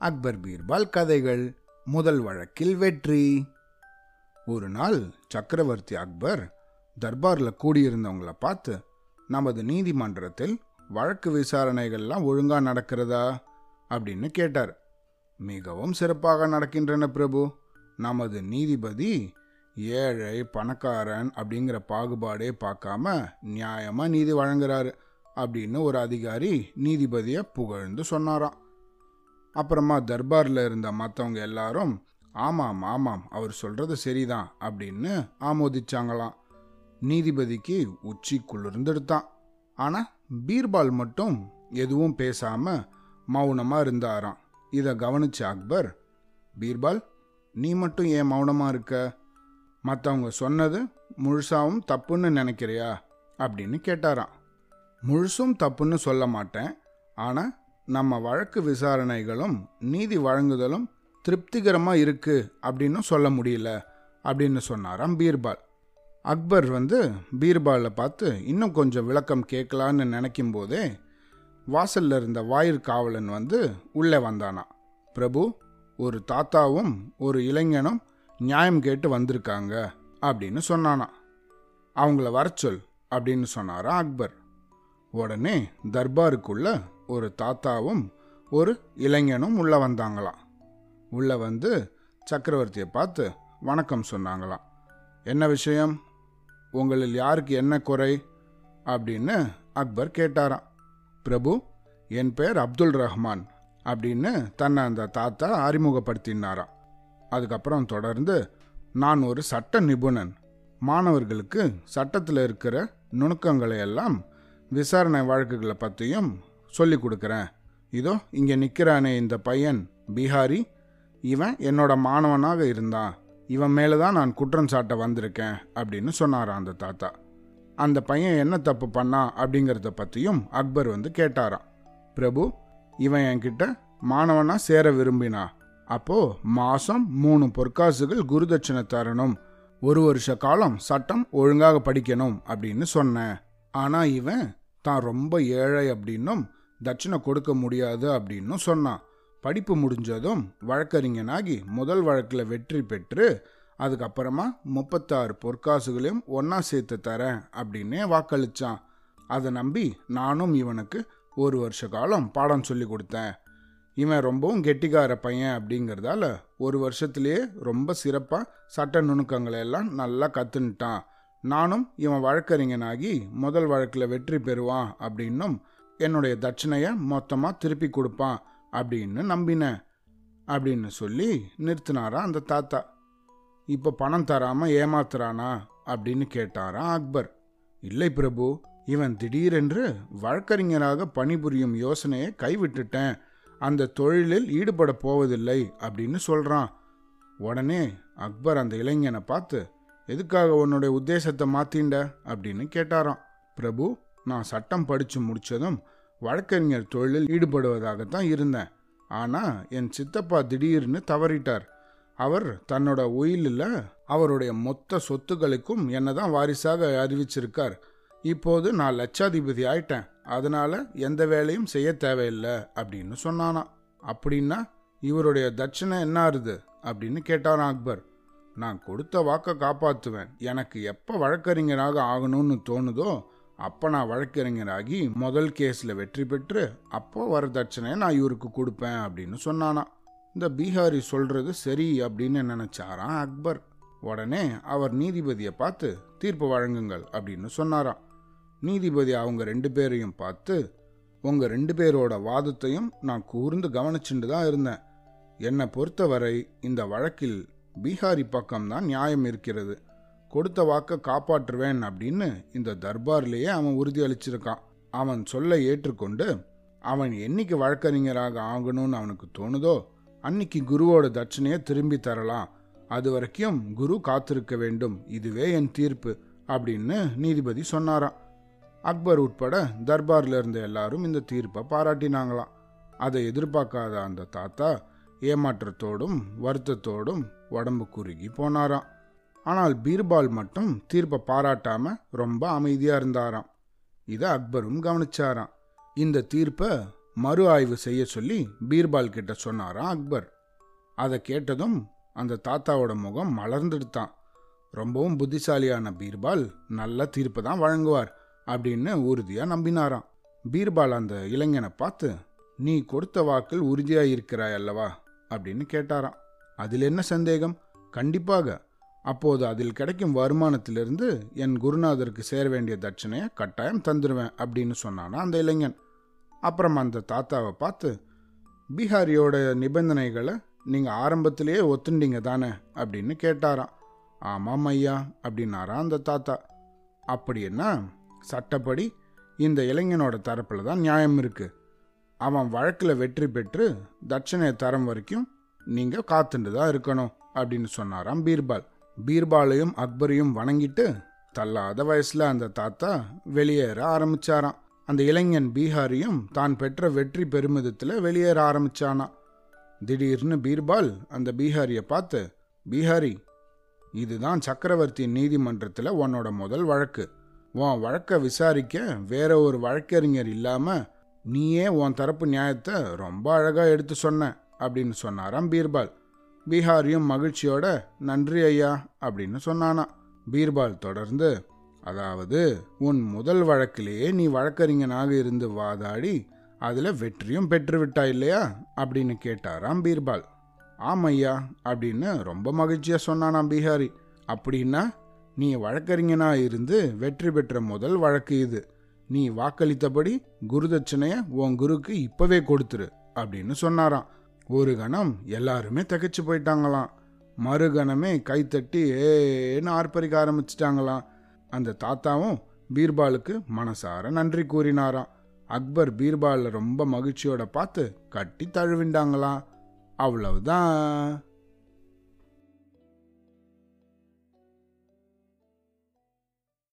அக்பர் பீர்பால் கதைகள். முதல் வழக்கில் வெற்றி. ஒரு நாள் சக்கரவர்த்தி அக்பர் தர்பாரில் கூடியிருந்தவங்கள பார்த்து நமது நீதிமன்றத்தில் வழக்கு விசாரணைகள்லாம் ஒழுங்கா நடக்கிறதா? அப்படின்னு கேட்டார். மிகவும் சிறப்பாக நடக்கின்றன பிரபு. நமது நீதிபதி ஏழை பணக்காரன் அப்படிங்கிற பாகுபாடே பார்க்காம நியாயமாக நீதி வழங்குறாரு அப்படின்னு ஒரு அதிகாரி நீதிபதியை புகழ்ந்து சொன்னாராம். அப்புறமா தர்பாரில் இருந்த மற்றவங்க எல்லாரும் ஆமாம் ஆமாம் அவர் சொல்கிறது சரிதான் அப்படின்னு ஆமோதிச்சாங்களாம். நீதிபதிக்கு உச்சி குளிர்ந்தெடுத்தான். ஆனால் பீர்பால் மட்டும் எதுவும் பேசாமல் மௌனமாக இருந்தாராம். இதை கவனிச்ச அக்பர் பீர்பால் நீ மட்டும் ஏன் மௌனமாக இருக்க? மற்றவங்க சொன்னது முழுசாவும் தப்புன்னு நினைக்கிறியா? அப்படின்னு கேட்டாராம். முழுசும் தப்புன்னு சொல்ல மாட்டேன். ஆனால் நம்ம வழக்கு விசாரணைகளும் நீதி வழங்குதலும் திருப்திகரமாக இருக்கு அப்படின்னு சொல்ல முடியல அப்படின்னு சொன்னாராம் பீர்பால். அக்பர் வந்து பீர்பாலை பார்த்து இன்னும் கொஞ்சம் விளக்கம் கேட்கலான்னு நினைக்கும் போதே வாசல்ல இருந்த வாயிற் காவலன் வந்து உள்ளே வந்தானா. பிரபு ஒரு தாத்தாவும் ஒரு இளைஞனும் நியாயம் கேட்டு வந்திருக்காங்க அப்படின்னு சொன்னானா. அவங்கள வரச்சொல் அப்படின்னு சொன்னாரா அக்பர். உடனே தர்பாருக்குள்ள ஒரு தாத்தாவும் ஒரு இளைஞனும் உள்ளே வந்தாங்களாம். உள்ளே வந்து சக்கரவர்த்தியை பார்த்து வணக்கம் சொன்னாங்களாம். என்ன விஷயம்? உங்களில் யாருக்கு என்ன குறை? அப்படின்னு அக்பர் கேட்டாராம். பிரபு என் பேர் அப்துல் ரஹ்மான் அப்படின்னு தன்னை அந்த தாத்தா அறிமுகப்படுத்தினாராம். அதுக்கப்புறம் தொடர்ந்து நான் ஒரு சட்ட நிபுணன். மாணவர்களுக்கு சட்டத்தில் இருக்கிற நுணுக்கங்களை எல்லாம் விசாரணை வழக்குகளை பற்றியும் சொல்லி கொடுக்குறேன் இதோ இங்கே நிற்கிறானே இந்த பையன் பீகாரி இவன் என்னோட மாணவனாக இருந்தான். இவன் மேலே தான் நான் குற்றம் சாட்ட வந்திருக்கேன் அப்படின்னு சொன்னாராம் அந்த தாத்தா. அந்த பையன் என்ன தப்பு பண்ணா அப்படிங்கிறத பற்றியும் அக்பர் வந்து கேட்டாராம். பிரபு இவன் என்கிட்ட மாணவனாக சேர விரும்பினா அப்போ மாதம் மூணு பொற்காசுகள் குருதட்சணை தரணும். ஒரு வருஷ காலம் சட்டம் ஒழுங்காக படிக்கணும் அப்படின்னு சொன்னேன். ஆனால் இவன் தான் ரொம்ப ஏழை அப்படின்னும் தட்சிணை கொடுக்க முடியாது அப்படின்னும் சொன்னான். படிப்பு முடிஞ்சதும் வழக்கறிஞனாகி முதல் வழக்கில் வெற்றி பெற்று அதுக்கப்புறமா முப்பத்தாறு பொற்காசுகளையும் ஒன்றா சேர்த்து தரேன் அப்படின்னே வாக்களிச்சான். அதை நம்பி நானும் இவனுக்கு ஒரு வருஷ காலம் பாடம் சொல்லி கொடுத்தேன். இவன் ரொம்பவும் கெட்டிக்கார பையன் அப்படிங்கிறதால ஒரு வருஷத்துலேயே ரொம்ப சிறப்பாக சட்ட நுணுக்கங்களை எல்லாம் நல்லா கற்றுன்ட்டான் நானும் இவன் வழக்கறிஞனாகி முதல் வழக்கில் வெற்றி பெறுவான் அப்படின்னும் என்னுடைய தட்சணையை மொத்தமாக திருப்பி கொடுப்பான் அப்படின்னு நம்பினேன் அப்படின்னு சொல்லி நிறுத்தினாரா அந்த தாத்தா. இப்போ பணம் தராமல் ஏமாத்துறானா அப்படின்னு கேட்டாராம் அக்பர். இல்லை பிரபு இவன் திடீரென்று வழக்கறிஞராக பணிபுரியும் யோசனையை கைவிட்டுட்டேன். அந்த தொழிலில் ஈடுபட போவதில்லை அப்படின்னு சொல்கிறான் உடனே அக்பர் அந்த இளைஞனை பார்த்து எதுக்காக உன்னுடைய உத்தேசத்தை மாத்திண்ட? அப்படின்னு கேட்டாராம். பிரபு நான் சட்டம் படித்து முடித்ததும் வழக்கறிஞர் தொழிலில் ஈடுபடுவதாகத்தான் இருந்தேன். ஆனால் என் சித்தப்பா திடீர்னு தவறிட்டார். அவர் தன்னோட உயிலில் அவருடைய மொத்த சொத்துக்களுக்கும் என்னை தான் வாரிசாக அறிவிச்சிருக்கார். இப்போது நான் லட்சாதிபதி ஆயிட்டேன். அதனால எந்த வேலையும் செய்ய தேவையில்லை அப்படின்னு சொன்னானா. அப்படின்னா இவருடைய தட்சணை என்ன ஆறுது? அப்படின்னு கேட்டான் அக்பர். நான் கொடுத்த வாக்கை காப்பாற்றுவேன் எனக்கு எப்போ வழக்கறிஞராக ஆகணும்னு தோணுதோ அப்போ நான் வழக்கறிஞராகி முதல் கேஸில் வெற்றி பெற்று அப்போ வரதட்சணையை நான் இவருக்கு கொடுப்பேன் அப்படின்னு சொன்னானா. இந்த பீகாரி சொல்கிறது சரி அப்படின்னு நினச்சாராம் அக்பர். உடனே அவர் நீதிபதியை பார்த்து தீர்ப்பு வழங்குங்கள் அப்படின்னு சொன்னாராம் நீதிபதி அவங்க ரெண்டு பேரையும் பார்த்து உங்கள் ரெண்டு பேரோட வாதத்தையும் நான் கூர்ந்து கவனிச்சுட்டு தான் இருந்தேன். என்னை பொறுத்தவரை இந்த வழக்கில் பீகாரி பக்கம்தான் நியாயம் இருக்கிறது. கொடுத்த வாக்கை காப்பாற்றுவேன் அப்படின்னு இந்த தர்பார்லேயே அவன் உறுதி அளிச்சிருக்கான். அவன் சொல்ல ஏற்றுக்கொண்டு அவன் என்னைக்கு வழக்கறிஞராக ஆகணும்னு அவனுக்கு தோணுதோ அன்னைக்கு குருவோட தட்சணையை திரும்பி தரலாம். அது வரைக்கும் குரு காத்திருக்க வேண்டும். இதுவே என் தீர்ப்பு அப்படின்னு நீதிபதி சொன்னாராம். அக்பர் உட்பட தர்பாரில் இருந்த எல்லாரும் இந்த தீர்ப்பை பாராட்டினாங்களாம். அதை எதிர்பார்க்காத அந்த தாத்தா ஏமாற்றத்தோடும் வருத்தத்தோடும் உடம்பு குறுகி போனாராம். ஆனால் பீர்பால் மட்டும் தீர்ப்பை பாராட்டாம ரொம்ப அமைதியா இருந்தாராம். இதை அக்பரும் கவனிச்சாராம். இந்த தீர்ப்பை மறு ஆய்வு செய்ய சொல்லி பீர்பால் கிட்ட சொன்னாராம் அக்பர். அதை கேட்டதும் அந்த தாத்தாவோட முகம் மலர்ந்துடுத்தான். ரொம்பவும் புத்திசாலியான பீர்பால் நல்ல தீர்ப்பு தான் வழங்குவார் அப்படின்னு உறுதியாக நம்பினாராம். பீர்பால் அந்த இளைஞனை பார்த்து நீ கொடுத்த வாக்கில் உறுதியாக இருக்கிறாய் அல்லவா? அப்படின்னு கேட்டாராம். அதில் என்ன சந்தேகம்? கண்டிப்பாக. அப்போது அதில் கிடைக்கும் வருமானத்திலிருந்து என் குருநாதருக்கு சேர வேண்டிய தட்சணையை கட்டாயம் தந்துடுவேன் அப்படின்னு சொன்னானா அந்த இளைஞன். அப்புறம் அந்த தாத்தாவை பார்த்து பீகாரியோட நிபந்தனைகளை நீங்கள் ஆரம்பத்திலேயே ஒத்துண்டீங்க தானே? அப்படின்னு கேட்டாராம். ஆமாம் ஐயா அப்படின்னாராம் அந்த தாத்தா. அப்படின்னா சட்டப்படி இந்த இளைஞனோட தரப்பில் தான் நியாயம் இருக்குது அவன் வழக்கில் வெற்றி பெற்று தட்சணையை தரம் வரைக்கும் நீங்கள் காத்துண்டு தான் இருக்கணும் அப்படின்னு சொன்னாராம் பீர்பால். பீர்பாலையும் அக்பரையும் வணங்கிட்டு தள்ளாத வயசுல அந்த தாத்தா வெளியேற ஆரம்பிச்சாராம். அந்த இளைஞன் பீகாரியும் தான் பெற்ற வெற்றி பெருமிதத்தில் வெளியேற ஆரம்பிச்சானா திடீர்னு பீர்பால் அந்த பீகாரியை பார்த்து பீகாரி இதுதான் சக்கரவர்த்தி நீதிமன்றத்தில் உன்னோட முதல் வழக்கு. உன் வழக்கை விசாரிக்க வேற ஒரு வழக்கறிஞர் இல்லாமல் நீயே உன் தரப்பு நியாயத்தை ரொம்ப அழகாக எடுத்து சொன்ன அப்படின்னு சொன்னாராம் பீர்பால். பீகாரியும் மகிழ்ச்சியோட நன்றி ஐயா அப்படின்னு சொன்னானா. பீர்பால் தொடர்ந்து அதாவது உன் முதல் வழக்கிலேயே நீ வழக்கறிஞனாக இருந்து வாதாடி அதில் வெற்றியும் பெற்று விட்டா இல்லையா? அப்படின்னு கேட்டாராம் பீர்பால். ஆமையா அப்படின்னு ரொம்ப மகிழ்ச்சியாக சொன்னானாம் பீகாரி. அப்படின்னா நீ வழக்கறிஞனாக இருந்து வெற்றி பெற்ற முதல் வழக்கு இது. நீ வாக்களித்தபடி குருதட்சணையை உன் குருக்கு இப்போவே கொடுத்துரு அப்படின்னு சொன்னாராம். ஒரு கணம் எல்லாருமே தகைச்சு போயிட்டாங்களாம். மறுகணமே கைத்தட்டி ஏன்னு ஆர்ப்பரிக்க ஆரம்பிச்சிட்டாங்களாம். அந்த தாத்தாவும் பீர்பாலுக்கு மனசார நன்றி கூறினாராம். அக்பர் பீர்பாலில் ரொம்ப மகிழ்ச்சியோட பார்த்து கட்டி தழுவிண்டாங்களாம். அவ்வளவுதான்.